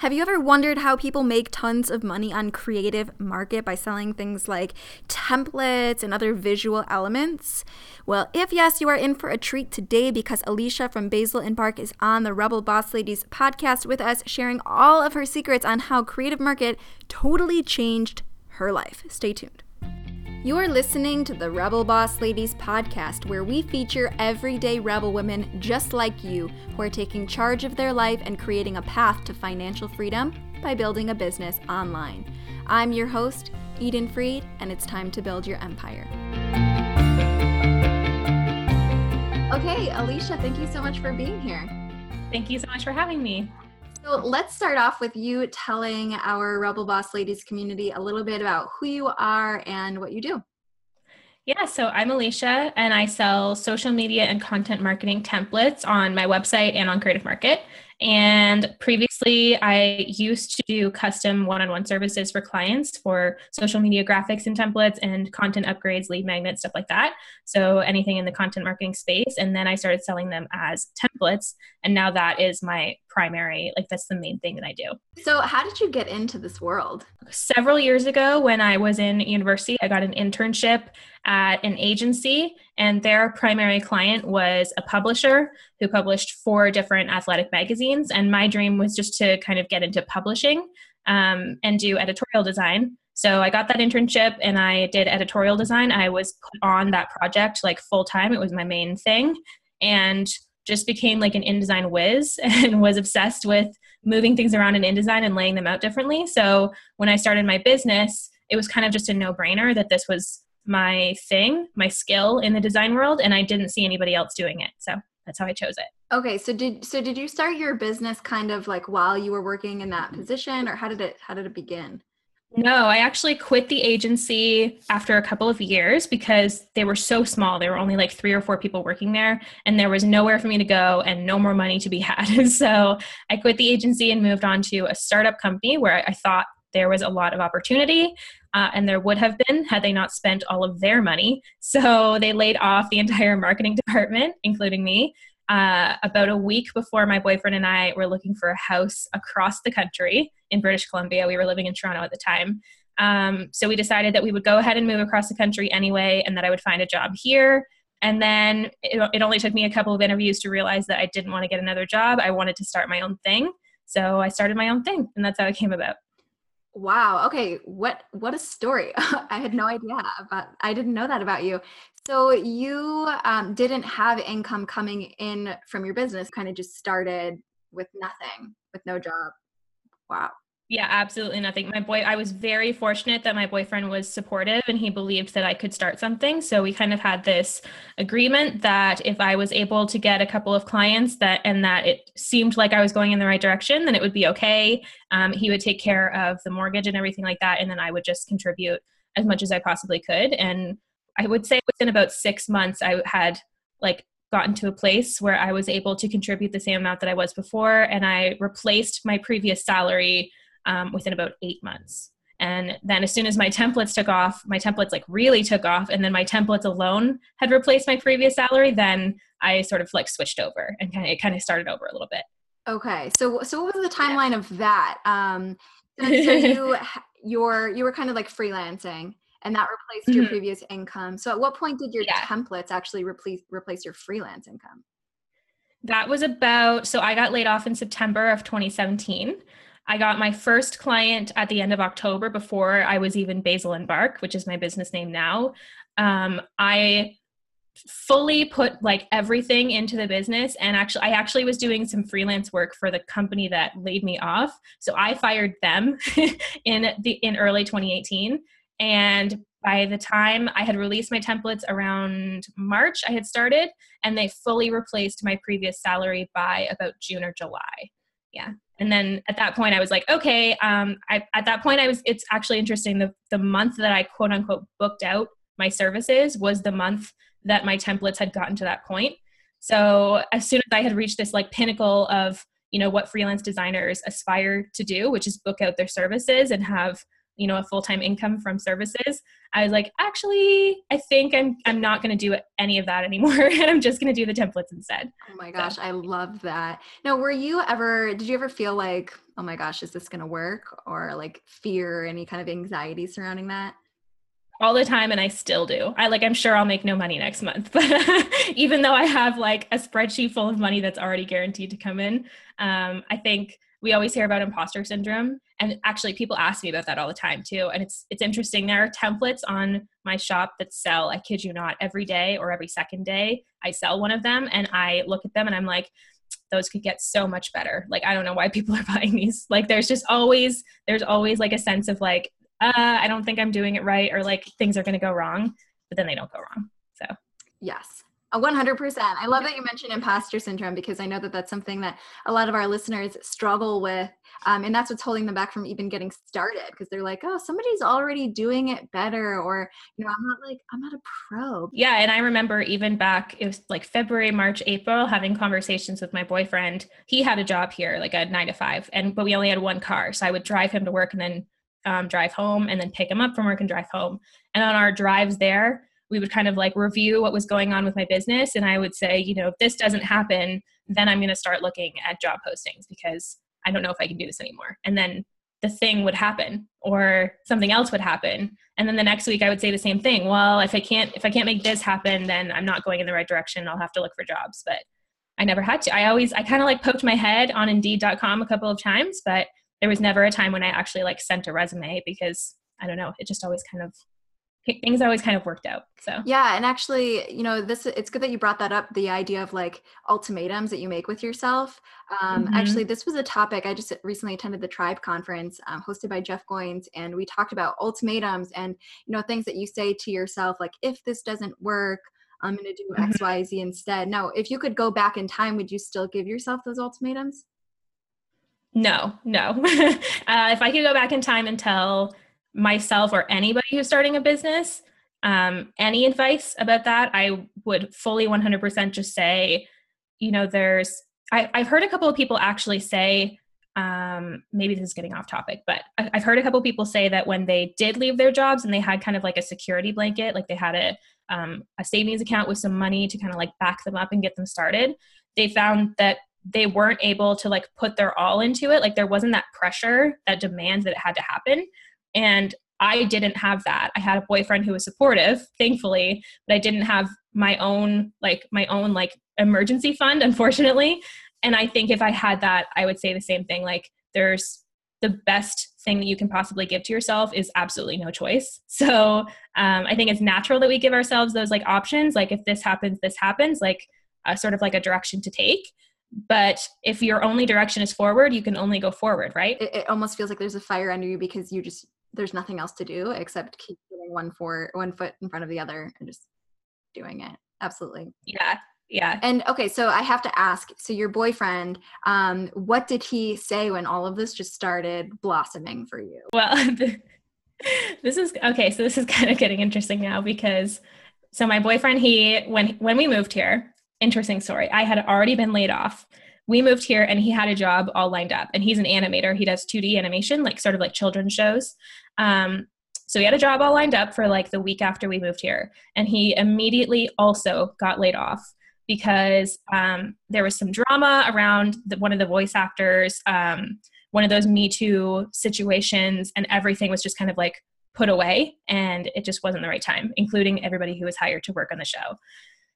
Have you ever wondered how people make tons of money on Creative Market by selling things like templates and other visual elements? Well, if yes, you are in for a treat today because Alysha from Basil and Bark is on the Rebel Boss Ladies podcast with us, sharing all of her secrets on how Creative Market totally changed her life. Stay tuned. You are listening to the Rebel Boss Ladies podcast, where we feature everyday rebel women just like you who are taking charge of their life and creating a path to financial freedom by building a business online. I'm your host, Eden Freed, and it's time to build your empire. Okay, Alysha, thank you so much for being here. Thank you so much for having me. So let's start off with you telling our Rebel Boss Ladies community a little bit about who you are and what you do. Yeah, so I'm Alysha and I sell social media and content marketing templates on my website and on Creative Market. And previously, I used to do custom one on one services for clients for social media graphics and templates and content upgrades, lead magnets, stuff like that. So, anything in the content marketing space. And then I started selling them as templates. And now that is my primary, like, that's the main thing that I do. So, how did you get into this world? Several years ago, when I was in university, I got an internship at an agency, and their primary client was a publisher who published four different athletic magazines. And my dream was just to kind of get into publishing um, and do editorial design. So I got that internship and I did editorial design. I was put on that project like full time, it was my main thing. And just became like an InDesign whiz and was obsessed with moving things around in InDesign and laying them out differently. So when I started my business, it was kind of just a no brainer that this was my thing, my skill in the design world, and I didn't see anybody else doing it. So that's how I chose it. Okay, so did so did you start your business kind of like while you were working in that position, or how did it how did it begin? No, I actually quit the agency after a couple of years because they were so small. There were only like three or four people working there, and there was nowhere for me to go and no more money to be had. so I quit the agency and moved on to a startup company where I thought there was a lot of opportunity, uh, and there would have been had they not spent all of their money. So they laid off the entire marketing department, including me. Uh, about a week before my boyfriend and I were looking for a house across the country in British Columbia. We were living in Toronto at the time. Um, so we decided that we would go ahead and move across the country anyway, and that I would find a job here. And then it, it only took me a couple of interviews to realize that I didn't want to get another job. I wanted to start my own thing. So I started my own thing, and that's how it came about. Wow. Okay. What what a story. I had no idea about I didn't know that about you. So you um, didn't have income coming in from your business, kind of just started with nothing, with no job. Wow. Yeah, absolutely nothing. My boy, I was very fortunate that my boyfriend was supportive and he believed that I could start something. So we kind of had this agreement that if I was able to get a couple of clients that and that it seemed like I was going in the right direction, then it would be okay. Um, he would take care of the mortgage and everything like that, and then I would just contribute as much as I possibly could. And I would say within about six months, I had like gotten to a place where I was able to contribute the same amount that I was before, and I replaced my previous salary um, within about eight months. And then as soon as my templates took off, my templates like really took off, and then my templates alone had replaced my previous salary, then I sort of like switched over and kind of it kind of started over a little bit. Okay, so so what was the timeline yeah. of that? Um, so, so you you're you were kind of like freelancing, and that replaced mm-hmm. your previous income. So at what point did your yeah. templates actually replace replace your freelance income? That was about so I got laid off in September of 2017. I got my first client at the end of October before I was even Basil and Bark, which is my business name now. Um, I fully put like everything into the business and actually I actually was doing some freelance work for the company that laid me off. So I fired them in the in early 2018 and by the time I had released my templates around March, I had started and they fully replaced my previous salary by about June or July. Yeah and then at that point i was like okay um, I, at that point i was it's actually interesting the, the month that i quote unquote booked out my services was the month that my templates had gotten to that point so as soon as i had reached this like pinnacle of you know what freelance designers aspire to do which is book out their services and have you know a full-time income from services i was like actually i think i'm i'm not going to do any of that anymore and i'm just going to do the templates instead oh my gosh so. i love that now were you ever did you ever feel like oh my gosh is this going to work or like fear or any kind of anxiety surrounding that all the time and I still do. I like I'm sure I'll make no money next month, but even though I have like a spreadsheet full of money that's already guaranteed to come in, um, I think we always hear about imposter syndrome and actually people ask me about that all the time too. And it's it's interesting. There are templates on my shop that sell i kid you not every day or every second day i sell one of them and i look at them and i'm like those could get so much better. Like i don't know why people are buying these. Like there's just always there's always like a sense of like uh, i don't think i'm doing it right or like things are going to go wrong but then they don't go wrong. So. Yes 100%. I love that you mentioned imposter syndrome because I know that that's something that a lot of our listeners struggle with. Um, and that's what's holding them back from even getting started because they're like, oh, somebody's already doing it better. Or, you know, I'm not like, I'm not a pro. Yeah. And I remember even back, it was like February, March, April, having conversations with my boyfriend. He had a job here, like a nine to five, and but we only had one car. So I would drive him to work and then um, drive home and then pick him up from work and drive home. And on our drives there, we would kind of like review what was going on with my business and i would say you know if this doesn't happen then i'm going to start looking at job postings because i don't know if i can do this anymore. And then the thing would happen or something else would happen and then the next week i would say the same thing. Well if i can't if i can't make this happen then i'm not going in the right direction. I'll have to look for jobs. But i never had to. I always i kind of like poked my head on indeed.com a couple of times but there was never a time when i actually like sent a resume because i don't know it just always kind of things always kind of worked out so. Yeah and actually you know this it's good that you brought that up the idea of like ultimatums that you make with yourself. Um, mm-hmm. actually this was a topic i just recently attended the tribe conference um, hosted by jeff goins and we talked about ultimatums and you know things that you say to yourself like if this doesn't work i'm going to do mm-hmm. x y z instead. Now if you could go back in time would you still give yourself those ultimatums? No no. Uh, if i could go back in time and tell myself or anybody who's starting a business um, any advice about that? I would fully 100% just say you know there's I, have heard a couple of people actually say um, maybe this is getting off topic but i've heard a couple of people say that when they did leave their jobs and they had kind of like a security blanket like they had a, um, a savings account with some money to kind of like back them up and get them started they found that they weren't able to like put their all into it. Like there wasn't that pressure that demands that it had to happen and I didn't have that. I had a boyfriend who was supportive, thankfully, but I didn't have my own like my own like emergency fund, unfortunately. And I think if I had that, I would say the same thing. Like there's the best thing that you can possibly give to yourself is absolutely no choice. So um, I think it's natural that we give ourselves those like options. Like if this happens, this happens. Like uh, sort of like a direction to take but if your only direction is forward you can only go forward right it, it, almost feels like there's a fire under you because you just there's nothing else to do except keep putting one for one foot in front of the other and just doing it absolutely yeah yeah and okay so i have to ask so your boyfriend um what did he say when all of this just started blossoming for you well this is okay so this is kind of getting interesting now because so my boyfriend he when when we moved here interesting story. I had already been laid off. We moved here and he had a job all lined up. And he's an animator. He does 2D animation, like sort of like children's shows. Um, so he had a job all lined up for like the week after we moved here. And he immediately also got laid off because um, there was some drama around the, one of the voice actors, um, one of those Me Too situations, and everything was just kind of like put away. And it just wasn't the right time, including everybody who was hired to work on the show.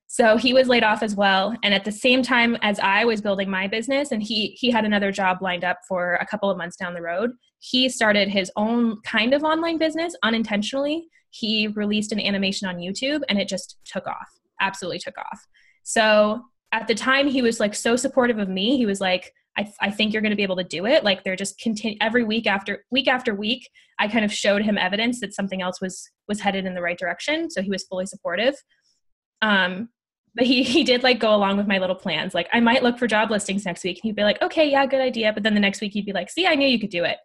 So he was laid off as well. And at the same time as I was building my business and he he had another job lined up for a couple of months down the road, he started his own kind of online business unintentionally. He released an animation on YouTube and it just took off. Absolutely took off. So at the time he was like so supportive of me. He was like, I, I think you're going to be able to do it. Like they're just continue every week after week after week. I kind of showed him evidence that something else was was headed in the right direction. So he was fully supportive. Um, but he he did like go along with my little plans. Like I might look for job listings next week. And he'd be like, okay, yeah, good idea. But then the next week he'd be like, see, I knew you could do it.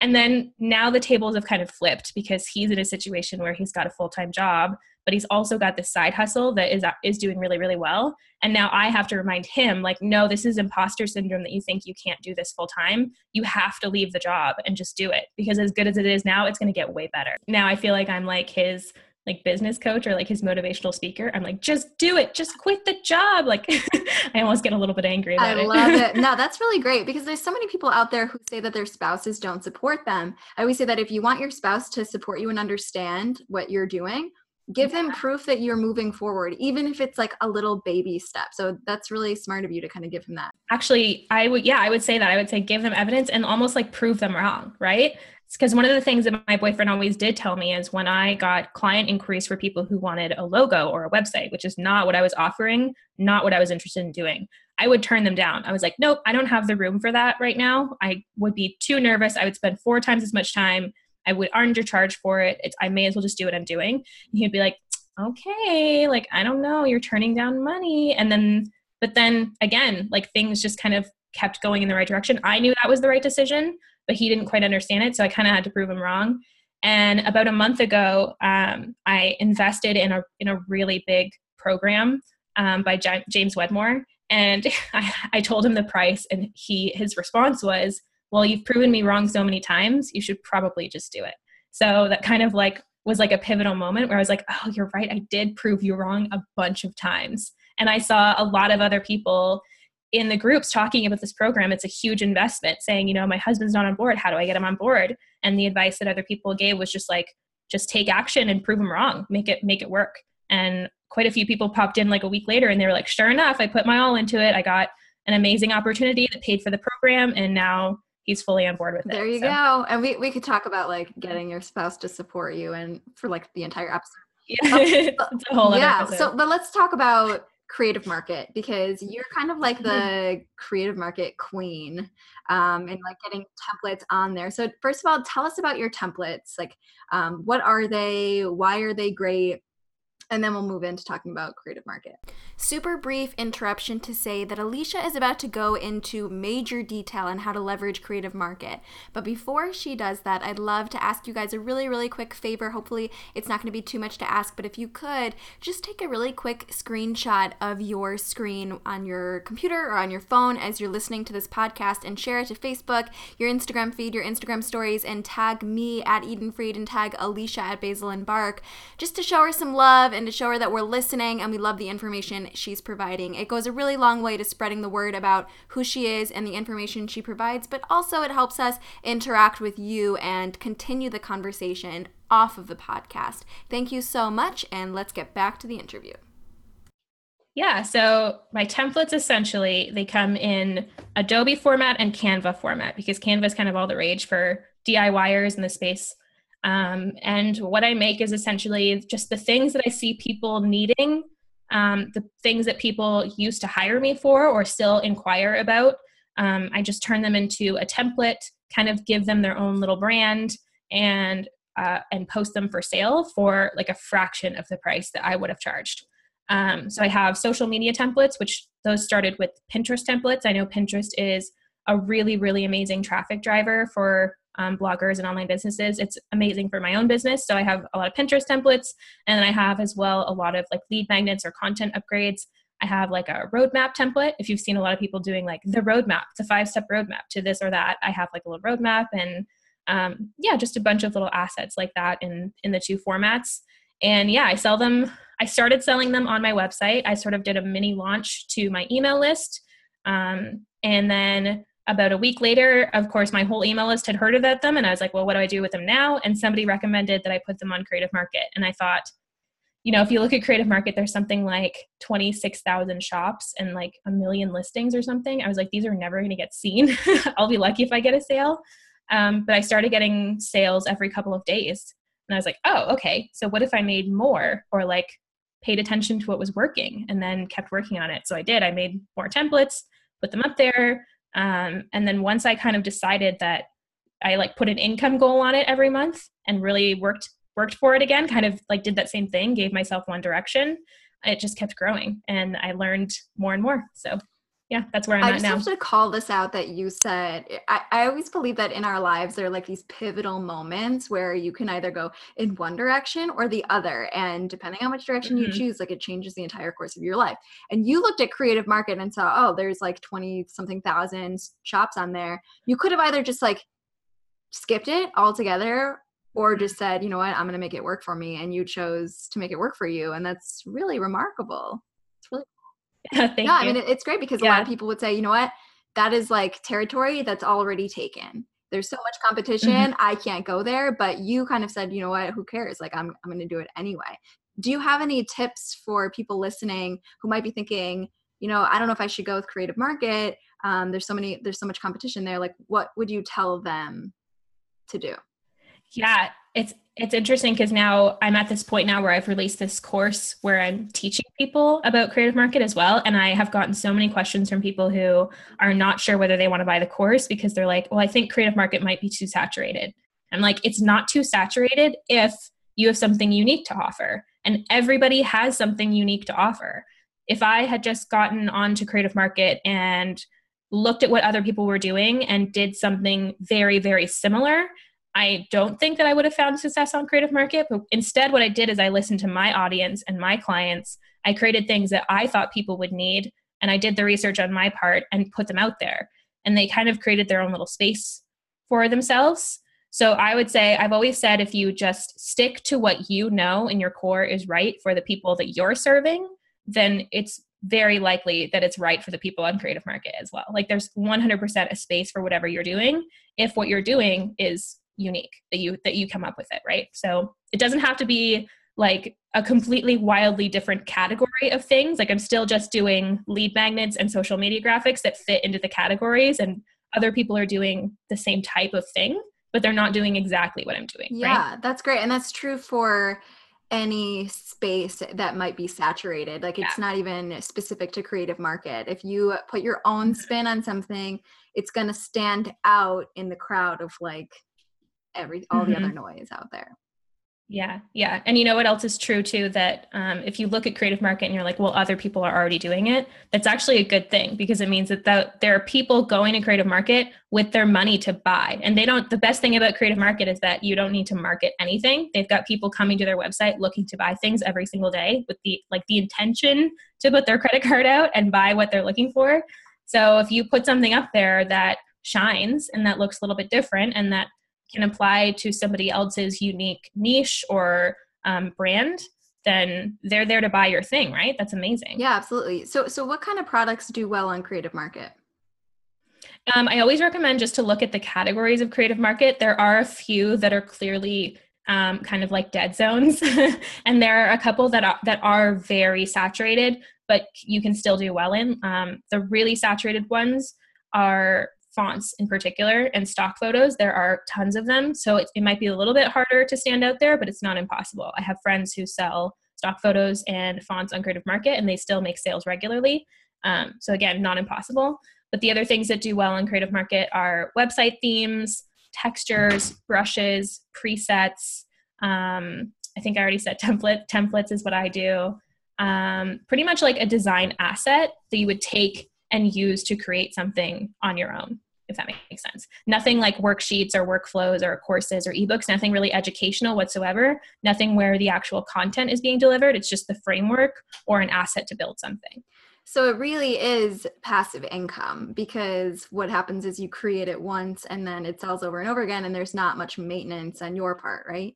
And then now the tables have kind of flipped because he's in a situation where he's got a full time job, but he's also got this side hustle that is is doing really really well. And now I have to remind him like, no, this is imposter syndrome that you think you can't do this full time. You have to leave the job and just do it because as good as it is now, it's going to get way better. Now I feel like I'm like his like business coach or like his motivational speaker i'm like just do it. Just quit the job. Like i almost get a little bit angry about I it. I love it. No that's really great because there's so many people out there who say that their spouses don't support them. I always say that if you want your spouse to support you and understand what you're doing give them proof that you're moving forward even if it's like a little baby step. So that's really smart of you to kind of give him that. Actually i would yeah i would say that. I would say give them evidence and almost like prove them wrong right because one of the things that my boyfriend always did tell me is when I got client inquiries for people who wanted a logo or a website, which is not what I was offering, not what I was interested in doing, I would turn them down. I was like, nope, I don't have the room for that right now. I would be too nervous. I would spend four times as much time. I would undercharge for it. It's, I may as well just do what I'm doing. And he'd be like, okay, like, I don't know, you're turning down money. And then, but then again, like things just kind of kept going in the right direction. I knew that was the right decision but he didn't quite understand it. So I kind of had to prove him wrong. And about a month ago, um, I invested in a in a really big program um, by J- James Wedmore, and I, I told him the price, and he his response was, "Well, you've proven me wrong so many times. You should probably just do it." So that kind of like was like a pivotal moment where I was like, "Oh, you're right. I did prove you wrong a bunch of times." And I saw a lot of other people in the groups talking about this program it's a huge investment saying you know my husband's not on board. How do i get him on board? And the advice that other people gave was just like just take action and prove them wrong. Make it make it work. And quite a few people popped in like a week later and they were like sure enough i put my all into it. I got an amazing opportunity that paid for the program and now he's fully on board with it. There you so. go. And we, we could talk about like getting your spouse to support you and for like the entire episode. Yeah, it's a whole yeah. So, but let's talk about creative market because you're kind of like mm-hmm. the creative market queen um, and like getting templates on there. So first of all, tell us about your templates. Like, um, what are they? Why are they great? And then we'll move into talking about creative market. Super brief interruption to say that Alysha is about to go into major detail on how to leverage creative market. But before she does that, I'd love to ask you guys a really, really quick favor. Hopefully, it's not going to be too much to ask, but if you could, just take a really quick screenshot of your screen on your computer or on your phone as you're listening to this podcast and share it to Facebook, your Instagram feed, your Instagram stories, and tag me at Eden Freed and tag Alysha at Basil and Bark just to show her some love and to show her that we're listening and we love the information she's providing. It goes a really long way to spreading the word about who she is and the information she provides, but also it helps us interact with you and continue the conversation off of the podcast. Thank you so much, and let's get back to the interview. Yeah, so my templates essentially they come in Adobe format and Canva format because Canva is kind of all the rage for DIYers in the space um, and what I make is essentially just the things that I see people needing, um, the things that people used to hire me for or still inquire about. Um, I just turn them into a template, kind of give them their own little brand, and uh, and post them for sale for like a fraction of the price that I would have charged. Um, so I have social media templates, which those started with Pinterest templates. I know Pinterest is a really, really amazing traffic driver for um, bloggers and online businesses. It's amazing for my own business. So I have a lot of Pinterest templates, and then I have as well a lot of like lead magnets or content upgrades. I have like a roadmap template. If you've seen a lot of people doing like the roadmap, the five step roadmap to this or that, I have like a little roadmap and um, yeah, just a bunch of little assets like that in in the two formats. And yeah, I sell them. I started selling them on my website. I sort of did a mini launch to my email list, um, and then about a week later, of course, my whole email list had heard about them, and I was like, well, what do I do with them now? And somebody recommended that I put them on Creative Market. And I thought, you know, if you look at Creative Market, there's something like 26,000 shops and like a million listings or something. I was like, these are never going to get seen. I'll be lucky if I get a sale. Um, but I started getting sales every couple of days. And I was like, oh, okay. So what if I made more or like paid attention to what was working and then kept working on it? So I did. I made more templates, put them up there, um, and then once I kind of decided that I like put an income goal on it every month and really worked worked for it again, kind of like did that same thing, gave myself one direction. It just kept growing and I learned more and more. So yeah, that's where I'm I at just now. have to call this out that you said I, I always believe that in our lives there are like these pivotal moments where you can either go in one direction or the other. And depending on which direction you Mhm. choose, like it changes the entire course of your life. And you looked at creative market and saw, oh, there's like 20 something thousand shops on there. You could have either just like skipped it altogether or just said, you know what, I'm gonna make it work for me. And you chose to make it work for you. And that's really remarkable. It's really Thank yeah, I mean, it's great because a lot of people would say, you know what, that is like territory that's already taken. There's so much Mm-hmm. competition, I can't go there. But you kind of said, you know what, who cares? Like, I'm, I'm going to do it anyway. Do you have any tips for people listening who might be thinking, you know, I don't know if I should go with creative market? Um, there's so many, there's so much competition there. Like, what would you tell them to do? Yeah, it's it's interesting because now I'm at this point now where I've released this course where I'm teaching people about creative market as well. And I have gotten so many questions from people who are not sure whether they want to buy the course because they're like, well, I think creative market might be too saturated. I'm like, it's not too saturated if you have something unique to offer. And everybody has something unique to offer. If I had just gotten onto creative market and looked at what other people were doing and did something very, very similar, I don't think that I would have found success on creative market, but instead what I did is I listened to my audience and my clients. I created things that I thought people would need and I did the research on my part and put them out there. And they kind of created their own little space for themselves. So I would say I've always said if you just stick to what you know in your core is right for the people that you're serving, then it's very likely that it's right for the people on creative market as well. Like there's 100% a space for whatever you're doing if what you're doing is unique that you that you come up with it right so it doesn't have to be like a completely wildly different category of things like i'm still just doing lead magnets and social media graphics that fit into the categories and other people are doing the same type of thing but they're not doing exactly what i'm doing Yeah, right that's great. And that's true for any space that might be saturated. Like it's Yeah. not even specific to creative market. If you put your own spin on something, it's going to stand out in the crowd of like every all the Mm-hmm. other noise out there. Yeah, yeah. And you know what else is true too? That um, if you look at creative market and you're like, well, other people are already doing it, that's actually a good thing because it means that the, there are people going to creative market with their money to buy. And they don't, the best thing about creative market is that you don't need to market anything. They've got people coming to their website looking to buy things every single day with the, like the intention to put their credit card out and buy what they're looking for. So if you put something up there that shines and that looks a little bit different and that can apply to somebody else's unique niche or um, brand, then they're there to buy your thing, right? That's amazing. Yeah, absolutely. So so what kind of products do well on creative market? Um, I always recommend just to look at the categories of creative market. There are a few that are clearly um, kind of like dead zones, and there are a couple that are that are very saturated, but you can still do well in. Um, the really saturated ones are fonts in particular and stock photos. There are tons of them, so it, it might be a little bit harder to stand out there, but it's not impossible. I have friends who sell stock photos and fonts on Creative Market, and they still make sales regularly. Um, so again, not impossible. But the other things that do well on Creative Market are website themes, textures, brushes, presets. Um, I think I already said template. Templates is what I do. Um, pretty much like a design asset that you would take and use to create something on your own, if that makes sense. Nothing like worksheets or workflows or courses or ebooks, nothing really educational whatsoever, nothing where the actual content is being delivered. It's just the framework or an asset to build something. So it really is passive income because what happens is you create it once and then it sells over and over again and there's not much maintenance on your part, right?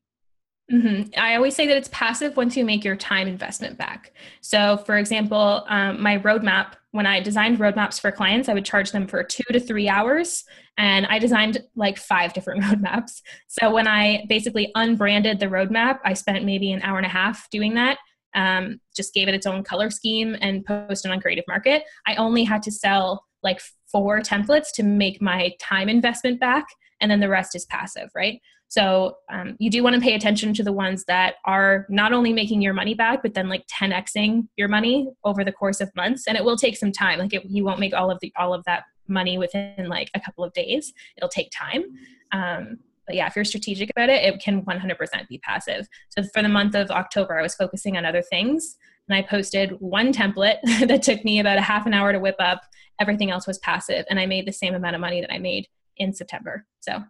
Mm-hmm. I always say that it's passive once you make your time investment back. So, for example, um, my roadmap, when I designed roadmaps for clients, I would charge them for two to three hours. And I designed like five different roadmaps. So, when I basically unbranded the roadmap, I spent maybe an hour and a half doing that. Um, just gave it its own color scheme and posted on Creative Market. I only had to sell like four templates to make my time investment back. And then the rest is passive, right? So um, you do want to pay attention to the ones that are not only making your money back, but then like 10xing your money over the course of months. And it will take some time. Like it, you won't make all of the all of that money within like a couple of days. It'll take time. Um, but yeah, if you're strategic about it, it can 100% be passive. So for the month of October, I was focusing on other things. And I posted one template that took me about a half an hour to whip up. everything else was passive and i made the same amount of money that i made in september so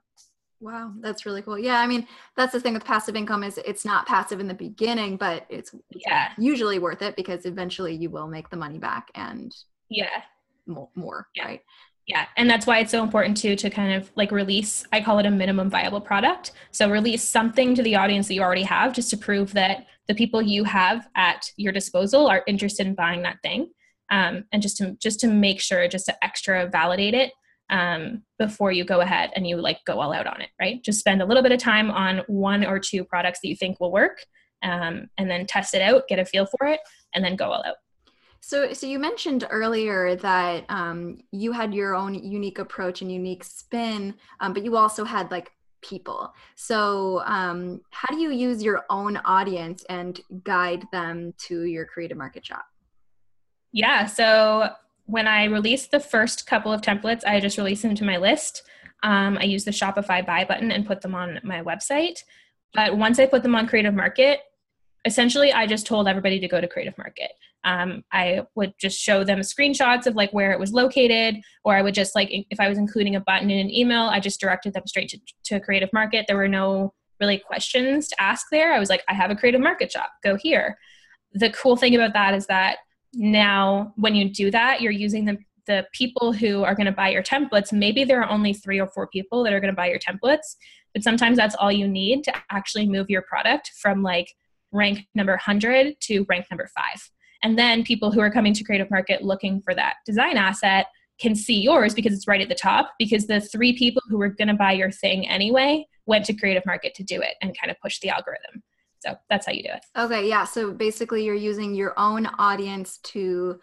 Wow, that's really cool. Yeah, I mean, that's the thing with passive income is it's not passive in the beginning, but it's yeah usually worth it because eventually you will make the money back and yeah more, more yeah. right? Yeah, and that's why it's so important too to kind of like release. I call it a minimum viable product. So release something to the audience that you already have, just to prove that the people you have at your disposal are interested in buying that thing, um, and just to just to make sure, just to extra validate it um, before you go ahead and you like go all out on it, right? Just spend a little bit of time on one or two products that you think will work, um, and then test it out, get a feel for it, and then go all out. So, so you mentioned earlier that um, you had your own unique approach and unique spin, um, but you also had like people. So, um, how do you use your own audience and guide them to your creative market shop? Yeah. So when I released the first couple of templates, I just released them to my list. Um, I used the Shopify buy button and put them on my website. But once I put them on Creative Market, essentially I just told everybody to go to Creative Market. Um, I would just show them screenshots of like where it was located, or I would just like if I was including a button in an email, I just directed them straight to, to Creative Market. There were no really questions to ask there. I was like, I have a Creative Market shop, go here. The cool thing about that is that now when you do that you're using the the people who are going to buy your templates. Maybe there are only three or four people that are going to buy your templates but sometimes that's all you need to actually move your product from like rank number 100 to rank number 5 and then people who are coming to creative market looking for that design asset can see yours because it's right at the top because the three people who were going to buy your thing anyway went to creative market to do it and kind of push the algorithm so that's how you do it. Okay, yeah. So basically, you're using your own audience to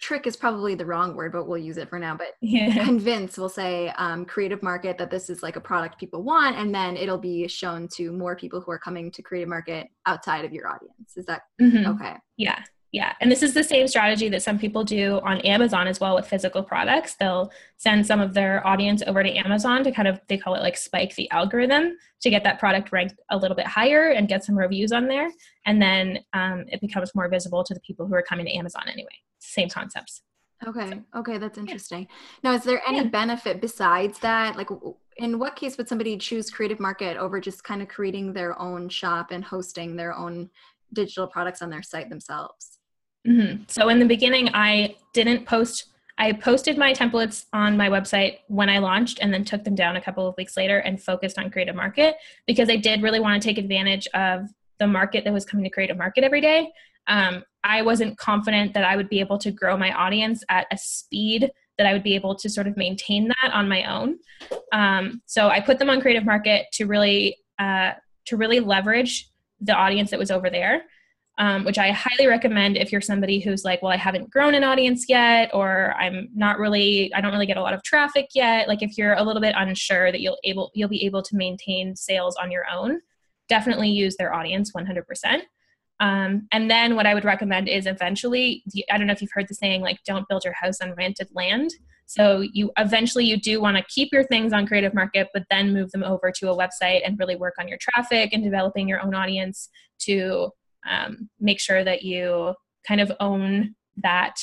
trick is probably the wrong word, but we'll use it for now. But yeah. convince, we'll say, um, creative market that this is like a product people want, and then it'll be shown to more people who are coming to creative market outside of your audience. Is that mm-hmm. okay? Yeah. Yeah, and this is the same strategy that some people do on Amazon as well with physical products. They'll send some of their audience over to Amazon to kind of, they call it like spike the algorithm to get that product ranked a little bit higher and get some reviews on there. And then um, it becomes more visible to the people who are coming to Amazon anyway. Same concepts. Okay. Okay, that's interesting. Yeah. Now, is there any yeah. benefit besides that? Like, in what case would somebody choose Creative Market over just kind of creating their own shop and hosting their own digital products on their site themselves? Mm-hmm. So in the beginning, I didn't post. I posted my templates on my website when I launched, and then took them down a couple of weeks later and focused on Creative Market because I did really want to take advantage of the market that was coming to Creative Market every day. Um, I wasn't confident that I would be able to grow my audience at a speed that I would be able to sort of maintain that on my own. Um, so I put them on Creative Market to really uh, to really leverage the audience that was over there um, which I highly recommend if you're somebody who's like, well, I haven't grown an audience yet, or I'm not really, I don't really get a lot of traffic yet. Like if you're a little bit unsure that you'll able, you'll be able to maintain sales on your own, definitely use their audience 100%. Um, and then what I would recommend is eventually, I don't know if you've heard the saying, like, don't build your house on rented land. So you eventually you do want to keep your things on Creative Market, but then move them over to a website and really work on your traffic and developing your own audience to um, make sure that you kind of own that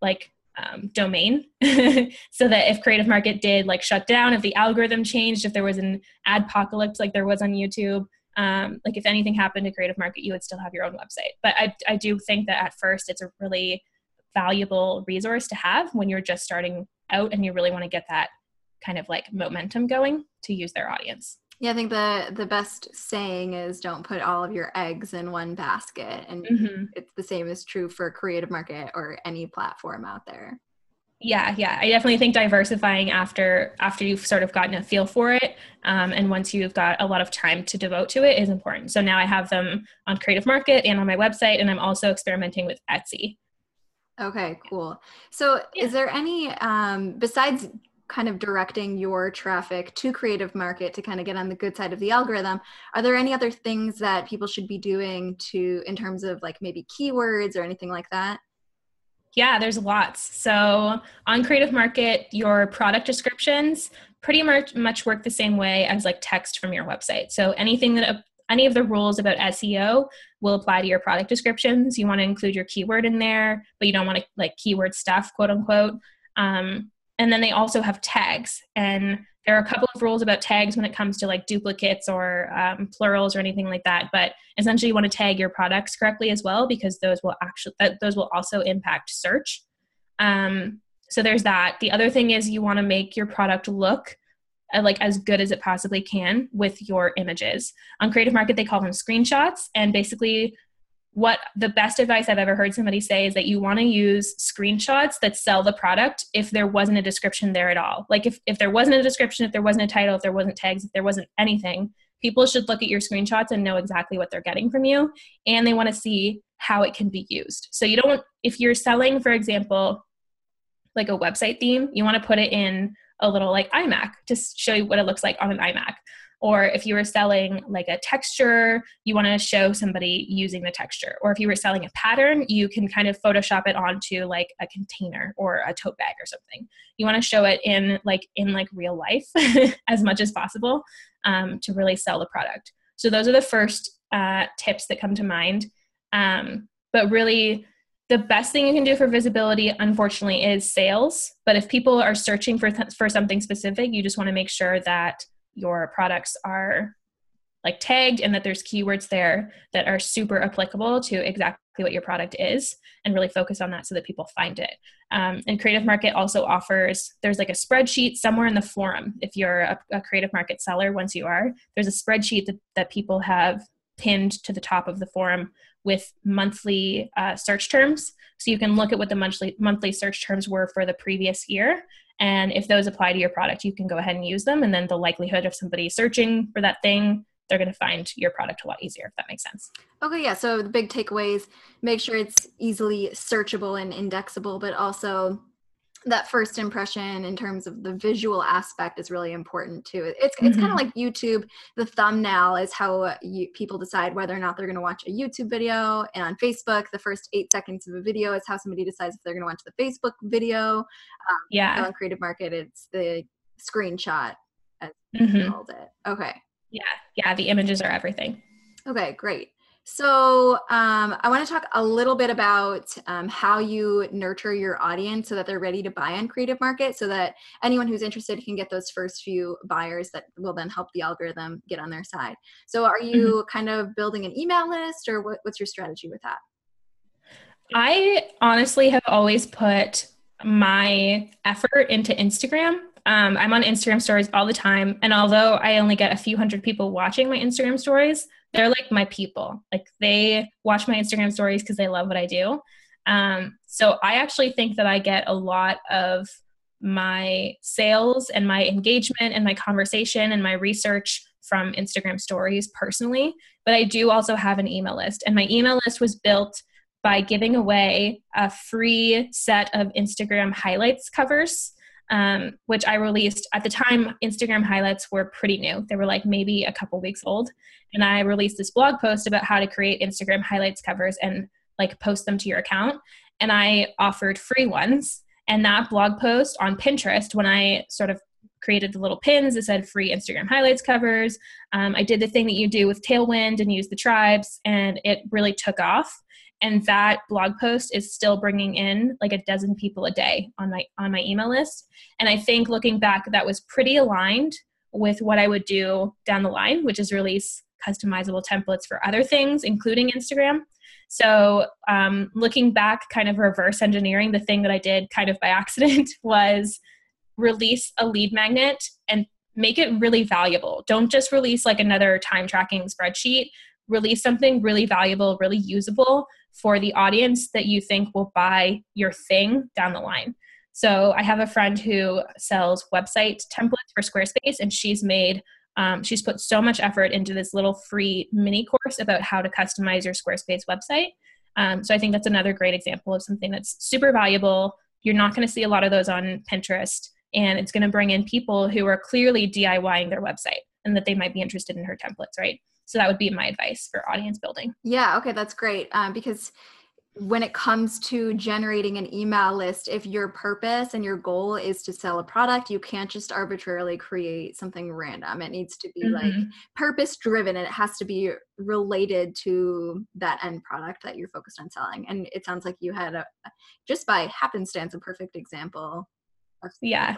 like um, domain. So that if creative market did like shut down if the algorithm changed if there was an adpocalypse like there was on youtube um, like if anything happened to creative market you would still have your own website. But I, I do think that at first it's a really valuable resource to have when you're just starting out and you really want to get that kind of like momentum going to use their audience yeah, I think the the best saying is don't put all of your eggs in one basket, and mm-hmm. it's the same is true for creative market or any platform out there. Yeah, yeah, I definitely think diversifying after after you've sort of gotten a feel for it, um, and once you've got a lot of time to devote to it, is important. So now I have them on Creative Market and on my website, and I'm also experimenting with Etsy. Okay, cool. So, yeah. is there any um, besides kind of directing your traffic to creative market to kind of get on the good side of the algorithm are there any other things that people should be doing to in terms of like maybe keywords or anything like that yeah there's lots so on creative market your product descriptions pretty much much work the same way as like text from your website so anything that any of the rules about SEO will apply to your product descriptions. You want to include your keyword in there, but you don't want to like keyword stuff, quote unquote. Um, and then they also have tags. And there are a couple of rules about tags when it comes to like duplicates or um, plurals or anything like that. But essentially, you want to tag your products correctly as well because those will actually that those will also impact search. Um, so there's that. The other thing is you want to make your product look uh, like as good as it possibly can with your images. On Creative Market, they call them screenshots, and basically what the best advice I've ever heard somebody say is that you want to use screenshots that sell the product if there wasn't a description there at all. Like if, if there wasn't a description, if there wasn't a title, if there wasn't tags, if there wasn't anything, people should look at your screenshots and know exactly what they're getting from you. And they want to see how it can be used. So you don't, if you're selling, for example, like a website theme, you want to put it in a little like iMac to show you what it looks like on an iMac. Or if you were selling like a texture, you want to show somebody using the texture. Or if you were selling a pattern, you can kind of Photoshop it onto like a container or a tote bag or something. You want to show it in like in like real life as much as possible um, to really sell the product. So those are the first uh, tips that come to mind. Um, but really, the best thing you can do for visibility unfortunately is sales but if people are searching for th- for something specific you just want to make sure that your products are like tagged and that there's keywords there that are super applicable to exactly what your product is and really focus on that so that people find it um, and creative market also offers there's like a spreadsheet somewhere in the forum if you're a, a creative market seller once you are there's a spreadsheet that, that people have pinned to the top of the forum with monthly uh, search terms. So you can look at what the monthly monthly search terms were for the previous year, and if those apply to your product, you can go ahead and use them. And then the likelihood of somebody searching for that thing, they're going to find your product a lot easier. If that makes sense. Okay, yeah. So the big takeaways: make sure it's easily searchable and indexable, but also that first impression in terms of the visual aspect is really important too. It's it's mm-hmm. kind of like YouTube. The thumbnail is how you, people decide whether or not they're going to watch a YouTube video, and on Facebook, the first eight seconds of a video is how somebody decides if they're going to watch the Facebook video. Um, yeah. On Creative Market, it's the screenshot as mm-hmm. called it. Okay. Yeah, yeah. The images are everything. Okay, great. So, um, I want to talk a little bit about um, how you nurture your audience so that they're ready to buy on Creative Market, so that anyone who's interested can get those first few buyers that will then help the algorithm get on their side. So, are you mm-hmm. kind of building an email list, or what, what's your strategy with that? I honestly have always put my effort into Instagram. Um, I'm on Instagram stories all the time. And although I only get a few hundred people watching my Instagram stories, they're like my people. Like they watch my Instagram stories because they love what I do. Um, so I actually think that I get a lot of my sales and my engagement and my conversation and my research from Instagram stories personally. But I do also have an email list, and my email list was built by giving away a free set of Instagram highlights covers um, which I released at the time. Instagram highlights were pretty new, they were like maybe a couple weeks old. And I released this blog post about how to create Instagram highlights covers and like post them to your account. And I offered free ones. And that blog post on Pinterest, when I sort of created the little pins that said free Instagram highlights covers. Um, I did the thing that you do with Tailwind and use the tribes, and it really took off and that blog post is still bringing in like a dozen people a day on my on my email list. And i think looking back that was pretty aligned with what i would do down the line which is release customizable templates for other things including instagram. So um, looking back kind of reverse engineering the thing that i did kind of by accident was release a lead magnet and make it really valuable. Don't just release like another time tracking spreadsheet release something really valuable really usable for the audience that you think will buy your thing down the line. So I have a friend who sells website templates for Squarespace, and she's made um, she's put so much effort into this little free mini course about how to customize your Squarespace website. Um, so I think that's another great example of something that's super valuable. You're not going to see a lot of those on Pinterest, and it's going to bring in people who are clearly DIYing their website and that they might be interested in her templates, right? So that would be my advice for audience building. Yeah, okay, that's great. Um, because when it comes to generating an email list, if your purpose and your goal is to sell a product, you can't just arbitrarily create something random. It needs to be mm-hmm. like purpose driven and it has to be related to that end product that you're focused on selling. And it sounds like you had a just by happenstance a perfect example of yeah.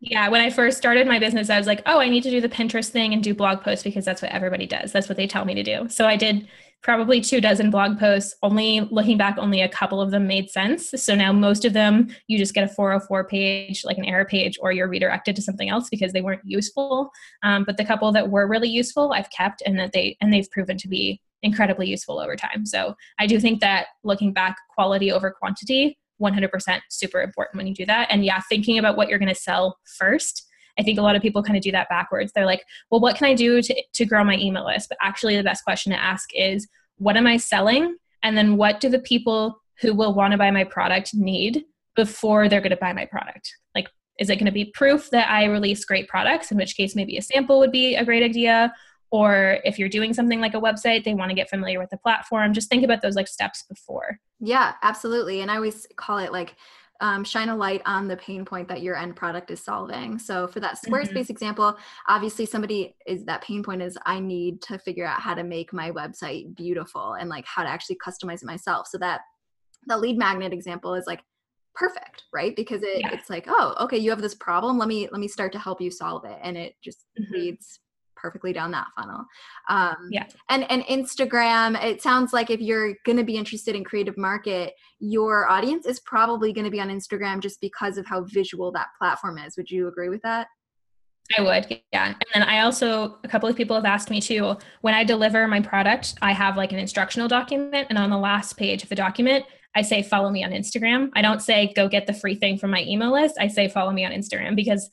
Yeah, when I first started my business, I was like, oh, I need to do the Pinterest thing and do blog posts because that's what everybody does. That's what they tell me to do. So I did probably two dozen blog posts. Only looking back, only a couple of them made sense. So now most of them, you just get a 404 page, like an error page, or you're redirected to something else because they weren't useful. Um, but the couple that were really useful, I've kept, and that they and they've proven to be incredibly useful over time. So I do think that looking back, quality over quantity 100% super important when you do that. And yeah, thinking about what you're going to sell first. I think a lot of people kind of do that backwards. They're like, well, what can I do to, to grow my email list? But actually, the best question to ask is, what am I selling? And then what do the people who will want to buy my product need before they're going to buy my product? Like, is it going to be proof that I release great products, in which case maybe a sample would be a great idea? Or if you're doing something like a website they want to get familiar with the platform just think about those like steps before yeah absolutely and i always call it like um, shine a light on the pain point that your end product is solving. So for that Squarespace mm-hmm. example, obviously somebody is that pain point is I need to figure out how to make my website beautiful and like how to actually customize it myself. So that the lead magnet example is like perfect, right? Because it, yeah. it's like, oh, okay, you have this problem. Let me let me start to help you solve it, and it just mm-hmm. leads perfectly down that funnel. Um, yeah. And and Instagram, it sounds like if you're going to be interested in creative market, your audience is probably going to be on Instagram just because of how visual that platform is. Would you agree with that? I would, yeah. And then I also, a couple of people have asked me too, when I deliver my product, I have like an instructional document. And on the last page of the document, I say, follow me on Instagram. I don't say, go get the free thing from my email list. I say, follow me on Instagram because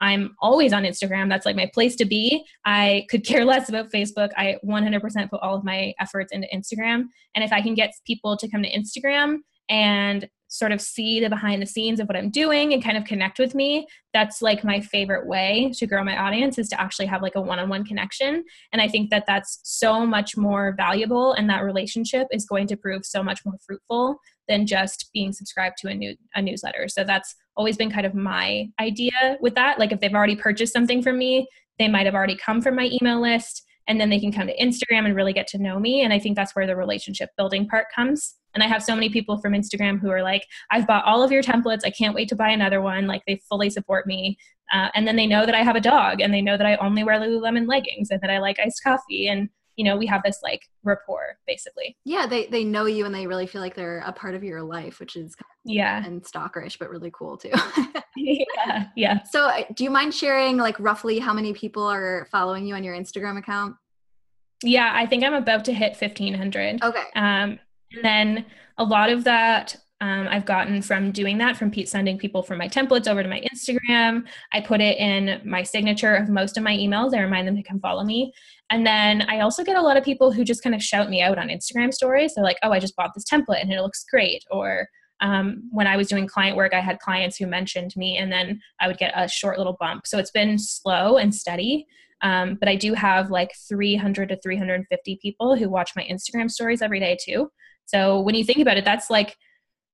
I'm always on Instagram. That's like my place to be. I could care less about Facebook. I 100% put all of my efforts into Instagram. And if I can get people to come to Instagram and sort of see the behind the scenes of what I'm doing and kind of connect with me, that's like my favorite way to grow my audience is to actually have like a one-on-one connection. And I think that that's so much more valuable and that relationship is going to prove so much more fruitful than just being subscribed to a new a newsletter. So that's always been kind of my idea with that. Like if they've already purchased something from me, they might have already come from my email list and then they can come to Instagram and really get to know me and I think that's where the relationship building part comes. And I have so many people from Instagram who are like, I've bought all of your templates. I can't wait to buy another one. Like they fully support me. Uh, and then they know that I have a dog and they know that I only wear Lululemon leggings and that I like iced coffee. And you know we have this like rapport basically. Yeah they they know you and they really feel like they're a part of your life which is yeah. and stalkerish but really cool too. Yeah yeah. So uh, do you mind sharing like roughly how many people are following you on your instagram account? Yeah i think i'm about to hit 1500 okay. Um and then a lot of that um, I've gotten from doing that, from Pete sending people from my templates over to my Instagram. I put it in my signature of most of my emails. I remind them to come follow me. And then I also get a lot of people who just kind of shout me out on Instagram stories. They're like, oh, I just bought this template and it looks great. Or um, when I was doing client work, I had clients who mentioned me and then I would get a short little bump. So it's been slow and steady. Um, but I do have like 300 to 350 people who watch my Instagram stories every day too. So when you think about it, that's like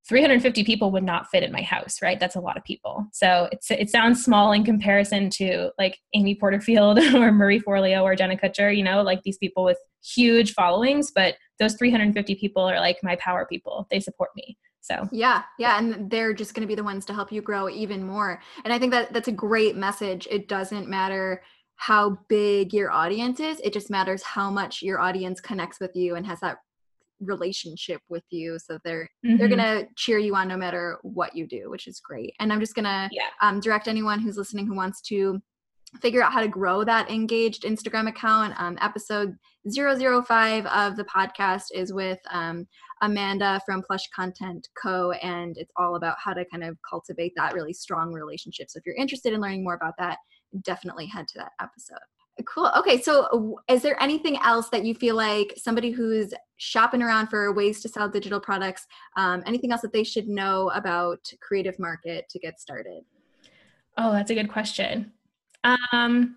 350 people would not fit in my house, right? That's a lot of people. So it's it sounds small in comparison to like Amy Porterfield or Marie Forleo or Jenna Kutcher, you know, like these people with huge followings, but those 350 people are like my power people. They support me. So yeah, yeah, and they're just going to be the ones to help you grow even more. And I think that that's a great message. It doesn't matter how big your audience is; it just matters how much your audience connects with you and has that relationship with you so they're mm-hmm. they're gonna cheer you on no matter what you do which is great and i'm just gonna yeah. um, direct anyone who's listening who wants to figure out how to grow that engaged instagram account um, episode 005 of the podcast is with um, amanda from plush content co and it's all about how to kind of cultivate that really strong relationship so if you're interested in learning more about that definitely head to that episode Cool. Okay. So, is there anything else that you feel like somebody who's shopping around for ways to sell digital products, um, anything else that they should know about Creative Market to get started? Oh, that's a good question. Um,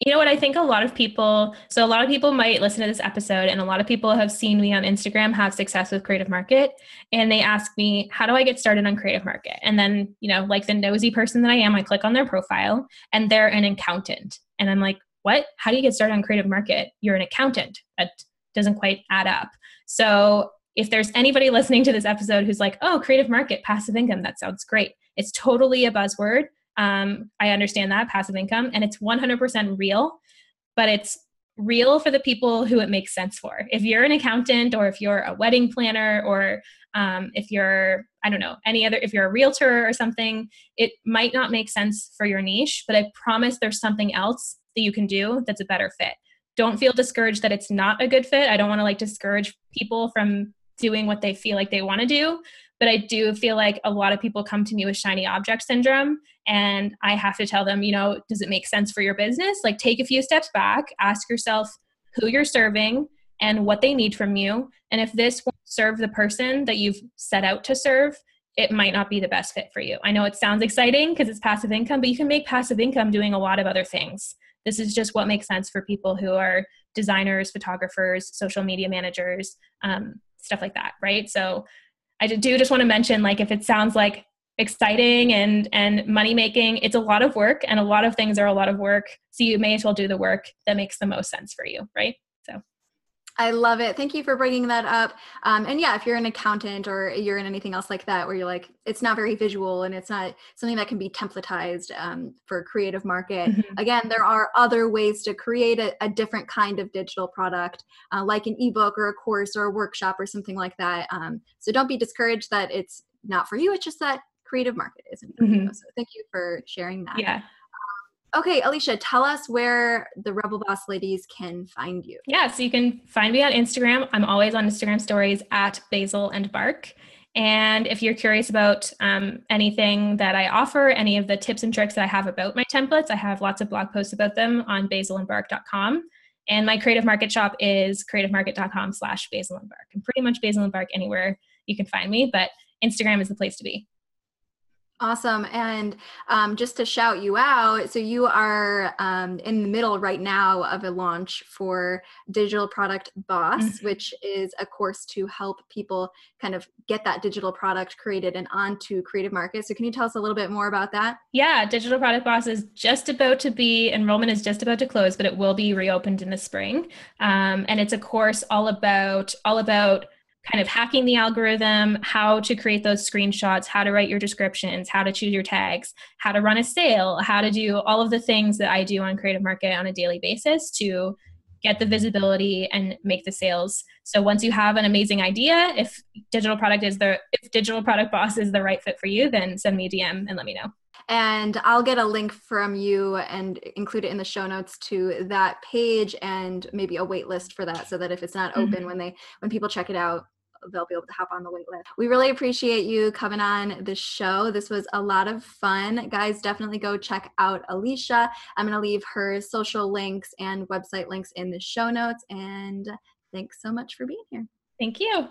you know what? I think a lot of people, so a lot of people might listen to this episode, and a lot of people have seen me on Instagram have success with Creative Market. And they ask me, how do I get started on Creative Market? And then, you know, like the nosy person that I am, I click on their profile and they're an accountant. And I'm like, what? How do you get started on creative market? You're an accountant. That doesn't quite add up. So if there's anybody listening to this episode who's like, oh, creative market, passive income, that sounds great. It's totally a buzzword. Um, I understand that passive income, and it's 100% real, but it's real for the people who it makes sense for. If you're an accountant or if you're a wedding planner or um, if you're, I don't know, any other, if you're a realtor or something, it might not make sense for your niche, but I promise there's something else that you can do that's a better fit. Don't feel discouraged that it's not a good fit. I don't want to like discourage people from doing what they feel like they want to do. But I do feel like a lot of people come to me with shiny object syndrome, and I have to tell them, you know, does it make sense for your business? Like, take a few steps back, ask yourself who you're serving and what they need from you. And if this won't serve the person that you've set out to serve, it might not be the best fit for you. I know it sounds exciting because it's passive income, but you can make passive income doing a lot of other things. This is just what makes sense for people who are designers, photographers, social media managers, um, stuff like that, right? So I do just want to mention like if it sounds like exciting and and money making, it's a lot of work and a lot of things are a lot of work. So you may as well do the work that makes the most sense for you, right? I love it. Thank you for bringing that up. Um, and yeah, if you're an accountant or you're in anything else like that, where you're like, it's not very visual and it's not something that can be templatized um, for creative market. Mm-hmm. Again, there are other ways to create a, a different kind of digital product, uh, like an ebook or a course or a workshop or something like that. Um, so don't be discouraged that it's not for you. It's just that creative market isn't. Mm-hmm. So thank you for sharing that. Yeah. Okay, Alysha, tell us where the Rebel Boss ladies can find you. Yeah, so you can find me on Instagram. I'm always on Instagram stories at Basil and Bark. And if you're curious about um, anything that I offer, any of the tips and tricks that I have about my templates, I have lots of blog posts about them on basilandbark.com. And my creative market shop is creativemarket.com slash and bark. And pretty much basil and bark anywhere you can find me, but Instagram is the place to be. Awesome. And um, just to shout you out, so you are um, in the middle right now of a launch for Digital Product Boss, mm-hmm. which is a course to help people kind of get that digital product created and onto creative markets. So, can you tell us a little bit more about that? Yeah, Digital Product Boss is just about to be, enrollment is just about to close, but it will be reopened in the spring. Um, and it's a course all about, all about, kind of hacking the algorithm, how to create those screenshots, how to write your descriptions, how to choose your tags, how to run a sale, how to do all of the things that I do on Creative Market on a daily basis to get the visibility and make the sales. So once you have an amazing idea, if digital product is the if digital product boss is the right fit for you, then send me a DM and let me know. And I'll get a link from you and include it in the show notes to that page and maybe a wait list for that so that if it's not open mm-hmm. when they when people check it out, they'll be able to hop on the wait list. We really appreciate you coming on the show. This was a lot of fun. Guys, definitely go check out Alysha. I'm going to leave her social links and website links in the show notes. And thanks so much for being here. Thank you.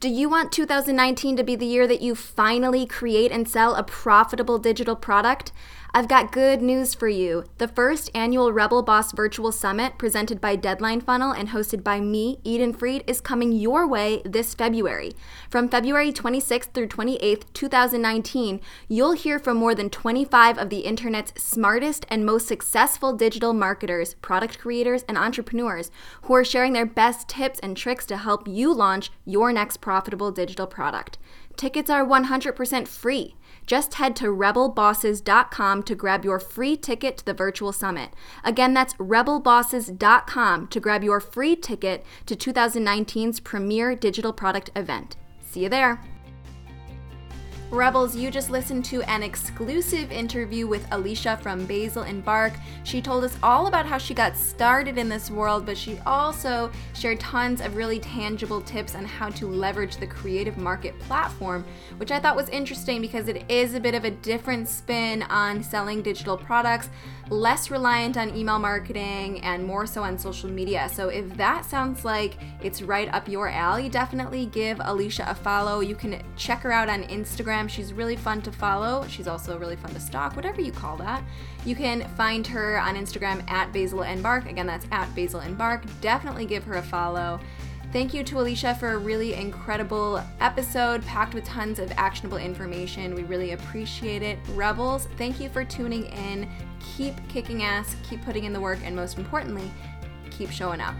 Do you want 2019 to be the year that you finally create and sell a profitable digital product? I've got good news for you. The first annual Rebel Boss Virtual Summit, presented by Deadline Funnel and hosted by me, Eden Freed, is coming your way this February. From February 26th through 28th, 2019, you'll hear from more than 25 of the internet's smartest and most successful digital marketers, product creators, and entrepreneurs who are sharing their best tips and tricks to help you launch your next profitable digital product. Tickets are 100% free. Just head to rebelbosses.com to grab your free ticket to the virtual summit. Again, that's rebelbosses.com to grab your free ticket to 2019's premier digital product event. See you there. Rebels, you just listened to an exclusive interview with Alysha from Basil and Bark. She told us all about how she got started in this world, but she also shared tons of really tangible tips on how to leverage the creative market platform, which I thought was interesting because it is a bit of a different spin on selling digital products, less reliant on email marketing and more so on social media. So if that sounds like it's right up your alley, definitely give Alysha a follow. You can check her out on Instagram. She's really fun to follow. She's also really fun to stalk, whatever you call that. You can find her on Instagram at Basil and Bark. Again, that's at Basil and Bark. Definitely give her a follow. Thank you to Alysha for a really incredible episode packed with tons of actionable information. We really appreciate it. Rebels, thank you for tuning in. Keep kicking ass, keep putting in the work, and most importantly, keep showing up.